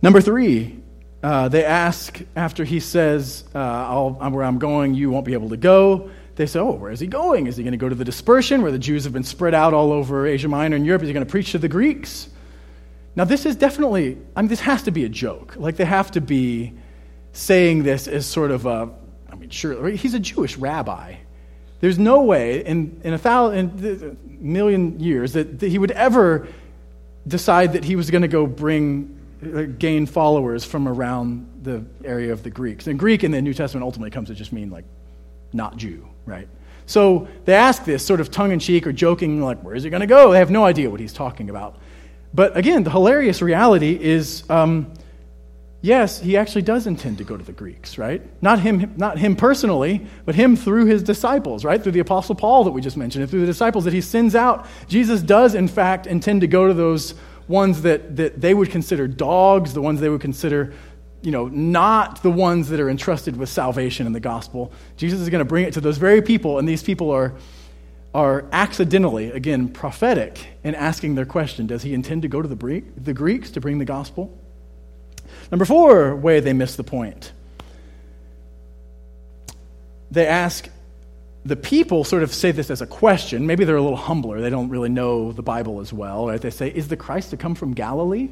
Number three, uh, they ask after he says, uh, I'm where I'm going, you won't be able to go. They say, Oh, where is he going? Is he going to go to the dispersion where the Jews have been spread out all over Asia Minor and Europe? Is he going to preach to the Greeks? Now, this is definitely, I mean, this has to be a joke. Like, they have to be saying this as sort of a, I mean, sure, he's a Jewish rabbi. There's no way in, in a thousand, in a million years that, that he would ever decide that he was going to go bring uh, gain followers from around the area of the Greeks. And Greek in the New Testament ultimately comes to just mean like not Jew, right? So they ask this sort of tongue in cheek or joking, like, where is he going to go? They have no idea what he's talking about. But again, the hilarious reality is um, yes, he actually does intend to go to the Greeks, right? Not him, not him personally, but him through his disciples, right? Through the Apostle Paul that we just mentioned, and through the disciples that he sends out. Jesus does, in fact, intend to go to those ones that, that they would consider dogs, the ones they would consider, you know, not the ones that are entrusted with salvation in the gospel. Jesus is going to bring it to those very people, and these people are, are accidentally, again, prophetic in asking their question Does he intend to go to the, the Greeks to bring the gospel? Number four way they miss the point. They ask, the people sort of say this as a question. Maybe they're a little humbler. They don't really know the Bible as well. Right? They say, Is the Christ to come from Galilee?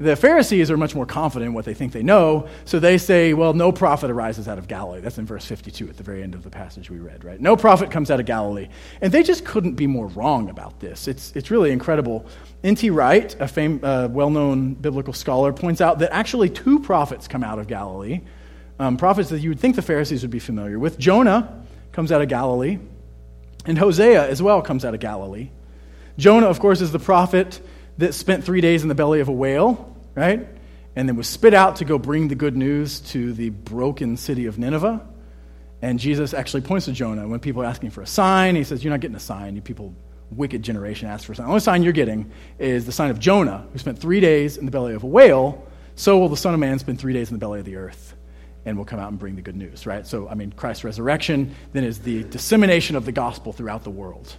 The Pharisees are much more confident in what they think they know, so they say, Well, no prophet arises out of Galilee. That's in verse 52 at the very end of the passage we read, right? No prophet comes out of Galilee. And they just couldn't be more wrong about this. It's, it's really incredible. N.T. Wright, a fam- uh, well known biblical scholar, points out that actually two prophets come out of Galilee, um, prophets that you would think the Pharisees would be familiar with. Jonah comes out of Galilee, and Hosea as well comes out of Galilee. Jonah, of course, is the prophet that spent three days in the belly of a whale, right? And then was spit out to go bring the good news to the broken city of Nineveh. And Jesus actually points to Jonah when people are asking for a sign. He says, You're not getting a sign. You people, wicked generation, ask for a sign. The only sign you're getting is the sign of Jonah, who spent three days in the belly of a whale. So will the Son of Man spend three days in the belly of the earth and will come out and bring the good news, right? So, I mean, Christ's resurrection then is the dissemination of the gospel throughout the world,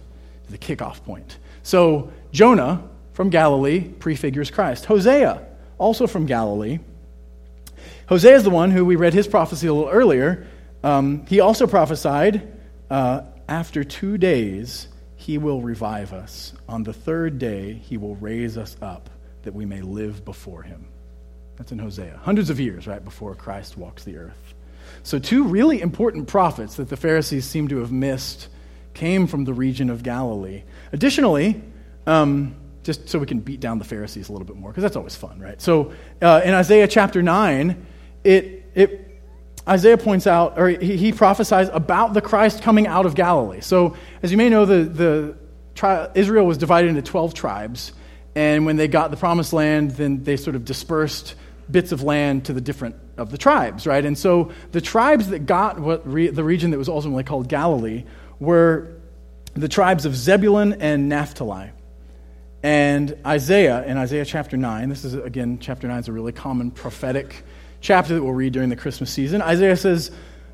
the kickoff point. So, Jonah from Galilee prefigures Christ. Hosea, also from Galilee. Hosea is the one who we read his prophecy a little earlier. Um, he also prophesied, uh, after two days, he will revive us. On the third day, he will raise us up that we may live before him. That's in Hosea. Hundreds of years, right, before Christ walks the earth. So, two really important prophets that the Pharisees seem to have missed came from the region of Galilee. Additionally, um, just so we can beat down the Pharisees a little bit more, because that's always fun, right? So, uh, in Isaiah chapter 9, it, it, Isaiah points out, or he, he, prophesies about the Christ coming out of Galilee. So, as you may know, the, the tri- Israel was divided into 12 tribes, and when they got the promised land, then they sort of dispersed bits of land to the different of the tribes, right? And so the tribes that got what re, the region that was ultimately called Galilee were the tribes of Zebulun and Naphtali. And Isaiah, in Isaiah chapter 9, this is, again, chapter 9 is a really common prophetic chapter that we'll read during the Christmas season. Isaiah says,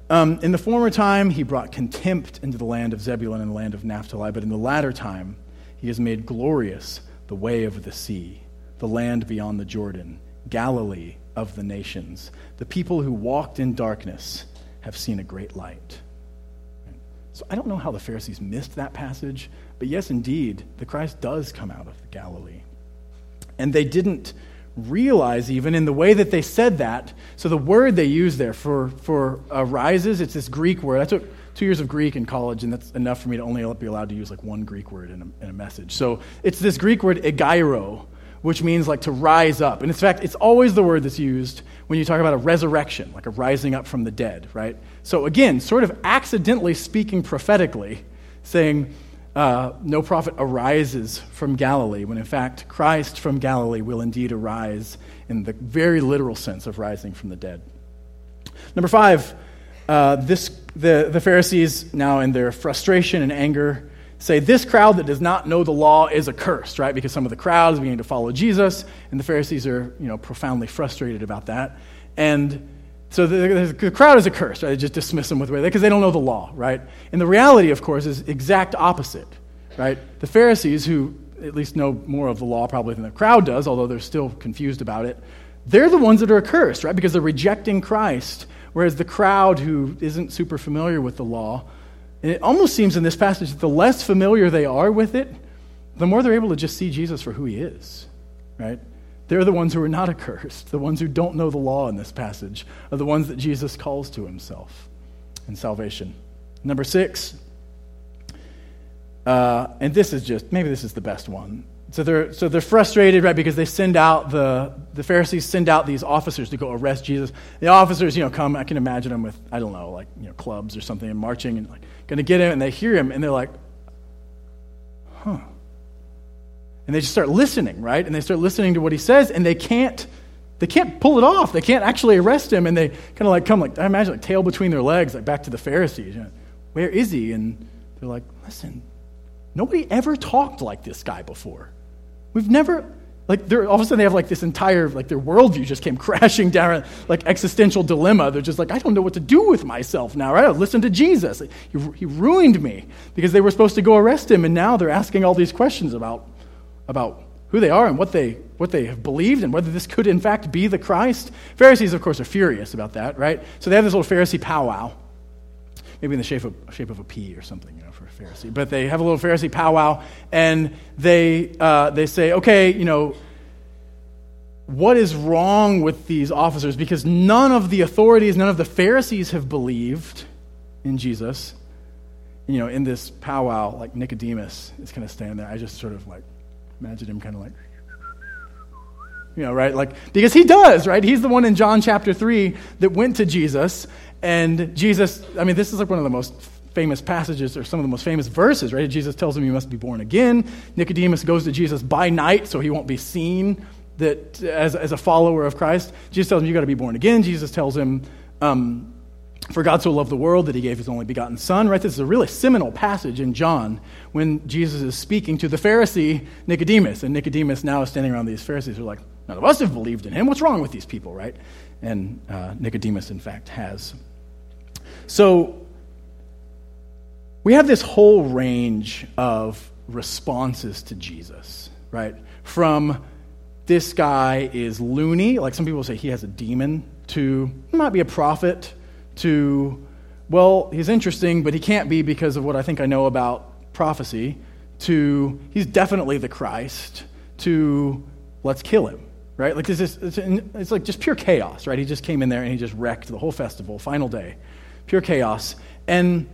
um, In the former time, he brought contempt into the land of Zebulun and the land of Naphtali, but in the latter time, he has made glorious the way of the sea, the land beyond the Jordan Galilee of the nations. The people who walked in darkness have seen a great light. So I don't know how the Pharisees missed that passage, but yes, indeed, the Christ does come out of Galilee. And they didn't realize, even in the way that they said that. So the word they use there for, for uh, arises, it's this Greek word. I took two years of Greek in college, and that's enough for me to only be allowed to use like one Greek word in a, in a message. So it's this Greek word, egeiro, which means like to rise up. And in fact, it's always the word that's used when you talk about a resurrection, like a rising up from the dead, right? So again, sort of accidentally speaking prophetically, saying, uh, no prophet arises from Galilee, when in fact, Christ from Galilee will indeed arise in the very literal sense of rising from the dead. Number five, uh, this, the, the Pharisees, now in their frustration and anger, say this crowd that does not know the law is accursed, right? Because some of the crowds beginning to follow Jesus, and the Pharisees are, you know, profoundly frustrated about that. And so the, the crowd is accursed, right? They just dismiss them with way because they don't know the law, right? And the reality, of course, is exact opposite, right? The Pharisees, who at least know more of the law probably than the crowd does, although they're still confused about it, they're the ones that are accursed, right? Because they're rejecting Christ, whereas the crowd who isn't super familiar with the law, and it almost seems in this passage that the less familiar they are with it, the more they're able to just see Jesus for who he is, right? They're the ones who are not accursed. The ones who don't know the law in this passage are the ones that Jesus calls to himself in salvation. Number six, uh, and this is just, maybe this is the best one. So they're, so they're frustrated, right, because they send out the, the Pharisees send out these officers to go arrest Jesus. The officers, you know, come, I can imagine them with, I don't know, like, you know, clubs or something and marching and like, going to get him, and they hear him, and they're like, huh. And they just start listening, right? And they start listening to what he says, and they can't, they can't pull it off. They can't actually arrest him, and they kind of like come, like, I imagine, like tail between their legs, like back to the Pharisees. You know, Where is he? And they're like, listen, nobody ever talked like this guy before. We've never, like, they're, all of a sudden they have like this entire, like, their worldview just came crashing down, like, existential dilemma. They're just like, I don't know what to do with myself now, right? Listen to Jesus. He, he ruined me because they were supposed to go arrest him, and now they're asking all these questions about, about who they are and what they, what they have believed and whether this could, in fact, be the Christ. Pharisees, of course, are furious about that, right? So they have this little Pharisee powwow, maybe in the shape of, shape of a pea or something, you know, for a Pharisee. But they have a little Pharisee powwow, and they, uh, they say, okay, you know, what is wrong with these officers? Because none of the authorities, none of the Pharisees have believed in Jesus. You know, in this powwow, like Nicodemus is kind of standing there. I just sort of like imagine him kind of like, you know, right? Like, because he does, right? He's the one in John chapter 3 that went to Jesus. And Jesus, I mean, this is like one of the most famous passages or some of the most famous verses, right? Jesus tells him you must be born again. Nicodemus goes to Jesus by night so he won't be seen that as, as a follower of Christ. Jesus tells him you got to be born again. Jesus tells him, um, for God so loved the world that he gave his only begotten Son, right? This is a really seminal passage in John when Jesus is speaking to the Pharisee Nicodemus. And Nicodemus now is standing around these Pharisees who are like, none of us have believed in him. What's wrong with these people, right? And uh, Nicodemus, in fact, has. So we have this whole range of responses to Jesus, right? From this guy is loony, like some people say he has a demon, to might be a prophet, to, well, he's interesting, but he can't be because of what I think I know about prophecy, to he's definitely the Christ, to let's kill him, right? Like this is, it's, it's like just pure chaos, right? He just came in there and he just wrecked the whole festival, final day, pure chaos. And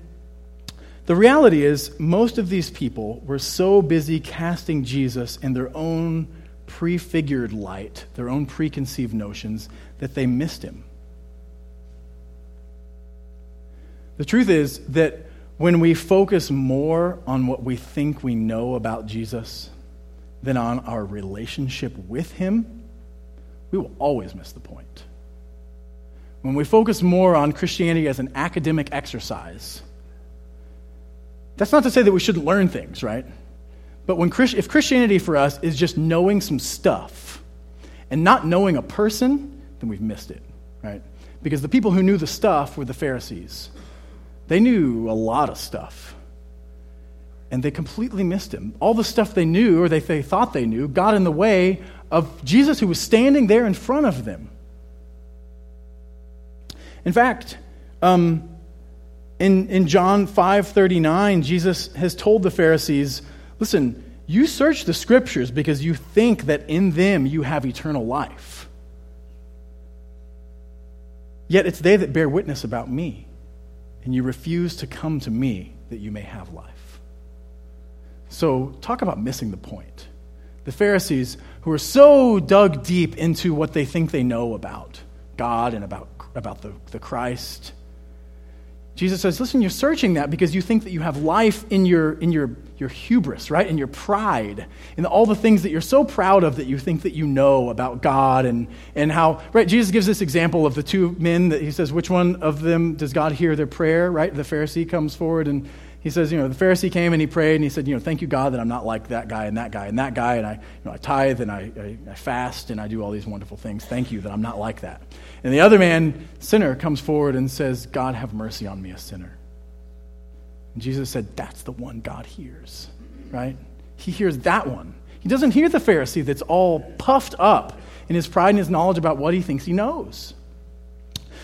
the reality is, most of these people were so busy casting Jesus in their own prefigured light, their own preconceived notions, that they missed him. The truth is that when we focus more on what we think we know about Jesus than on our relationship with him, we will always miss the point. When we focus more on Christianity as an academic exercise, that's not to say that we shouldn't learn things, right? But when if Christianity for us is just knowing some stuff and not knowing a person, then we've missed it, right? Because the people who knew the stuff were the Pharisees. They knew a lot of stuff. And they completely missed him. All the stuff they knew, or they, they thought they knew, got in the way of Jesus who was standing there in front of them. In fact, um, in, in John 5:39, Jesus has told the Pharisees, listen, you search the scriptures because you think that in them you have eternal life. Yet it's they that bear witness about me, and you refuse to come to me that you may have life. So, talk about missing the point. The Pharisees, who are so dug deep into what they think they know about God and about, about the, the Christ, Jesus says, listen, you're searching that because you think that you have life in your, in your, your hubris, right? In your pride, in all the things that you're so proud of that you think that you know about God and, and how, right? Jesus gives this example of the two men that he says, which one of them does God hear their prayer, right? The Pharisee comes forward and He says, you know, the Pharisee came and he prayed and he said, you know, thank you, God, that I'm not like that guy and that guy and that guy. And I, you know, I tithe and I, I, I fast and I do all these wonderful things. Thank you that I'm not like that. And the other man, sinner, comes forward and says, God, have mercy on me, a sinner. And Jesus said, that's the one God hears, right? He hears that one. He doesn't hear the Pharisee that's all puffed up in his pride and his knowledge about what he thinks he knows.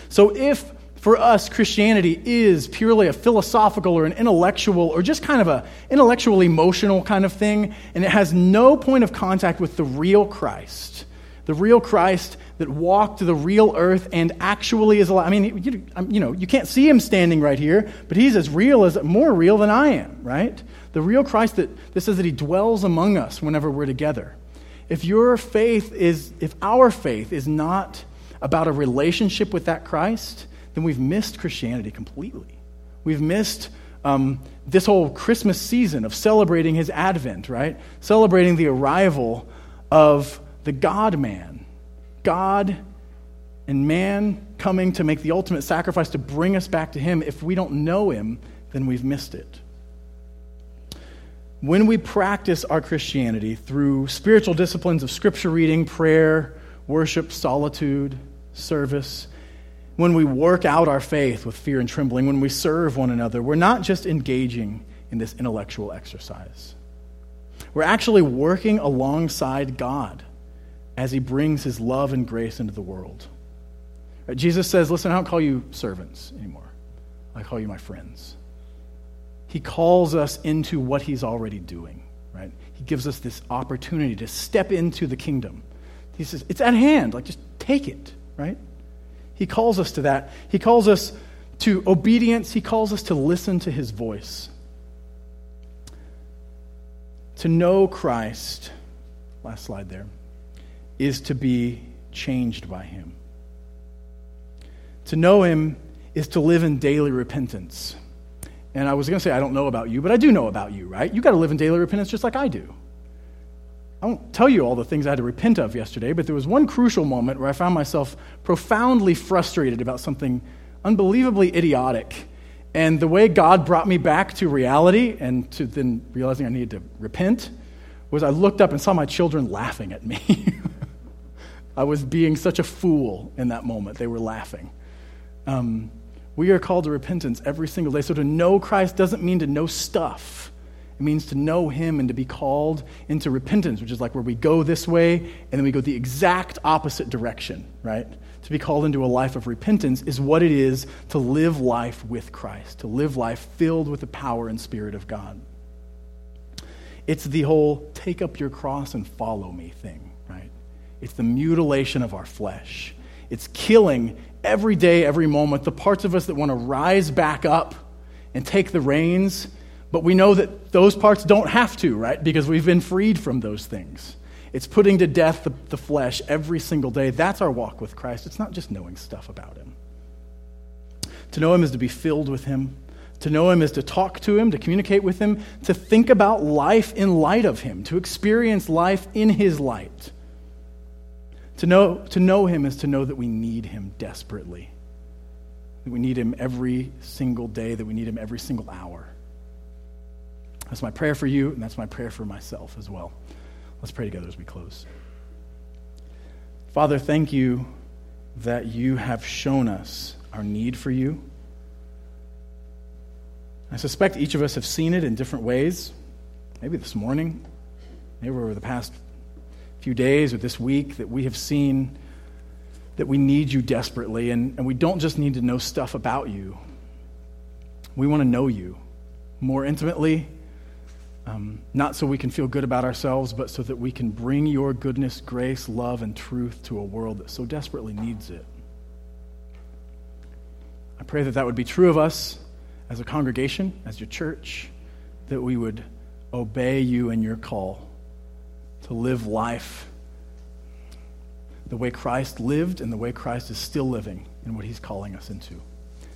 So if for us, Christianity is purely a philosophical or an intellectual or just kind of a intellectual emotional kind of thing, and it has no point of contact with the real Christ. The real Christ that walked the real earth and actually is alive. I mean, you, you know, you can't see him standing right here, but he's as real as more real than I am, right? The real Christ that this says that he dwells among us whenever we're together. If your faith is, if our faith is not about a relationship with that Christ, then we've missed Christianity completely. We've missed um, this whole Christmas season of celebrating his advent, right? Celebrating the arrival of the God man. God and man coming to make the ultimate sacrifice to bring us back to him. If we don't know him, then we've missed it. When we practice our Christianity through spiritual disciplines of scripture reading, prayer, worship, solitude, service, when we work out our faith with fear and trembling, when we serve one another, we're not just engaging in this intellectual exercise. We're actually working alongside God as He brings His love and grace into the world. Right? Jesus says, Listen, I don't call you servants anymore, I call you my friends. He calls us into what He's already doing, right? He gives us this opportunity to step into the kingdom. He says, It's at hand, like just take it, right? He calls us to that. He calls us to obedience. He calls us to listen to his voice. To know Christ, last slide there, is to be changed by him. To know him is to live in daily repentance. And I was going to say, I don't know about you, but I do know about you, right? You got to live in daily repentance just like I do. I won't tell you all the things I had to repent of yesterday, but there was one crucial moment where I found myself profoundly frustrated about something unbelievably idiotic. And the way God brought me back to reality and to then realizing I needed to repent was I looked up and saw my children laughing at me. I was being such a fool in that moment. They were laughing. Um, we are called to repentance every single day. So to know Christ doesn't mean to know stuff. It means to know Him and to be called into repentance, which is like where we go this way and then we go the exact opposite direction, right? To be called into a life of repentance is what it is to live life with Christ, to live life filled with the power and Spirit of God. It's the whole take up your cross and follow me thing, right? It's the mutilation of our flesh. It's killing every day, every moment, the parts of us that want to rise back up and take the reins but we know that those parts don't have to, right? Because we've been freed from those things. It's putting to death the, the, flesh every single day. That's our walk with Christ. It's not just knowing stuff about Him. To know Him is to be filled with Him. To know Him is to talk to Him, to communicate with Him, to think about life in light of Him, to experience life in His light. To know, to know Him is to know that we need Him desperately, that we need Him every single day, that we need Him every single hour. That's my prayer for you, and that's my prayer for myself as well. Let's pray together as we close. Father, thank you that you have shown us our need for you. I suspect each of us have seen it in different ways. Maybe this morning, maybe over the past few days or this week, that we have seen that we need you desperately. And, and we don't just need to know stuff about you, we want to know you more intimately um, not so we can feel good about ourselves, but so that we can bring your goodness, grace, love, and truth to a world that so desperately needs it. I pray that that would be true of us as a congregation, as your church, that we would obey you and your call to live life the way Christ lived and the way Christ is still living in what he's calling us into.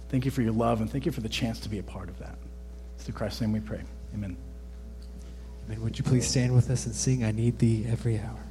Thank you for your love and thank you for the chance to be a part of that. It's through Christ's name we pray. Amen. Amen. Would you please stand with us and sing I Need Thee Every Hour?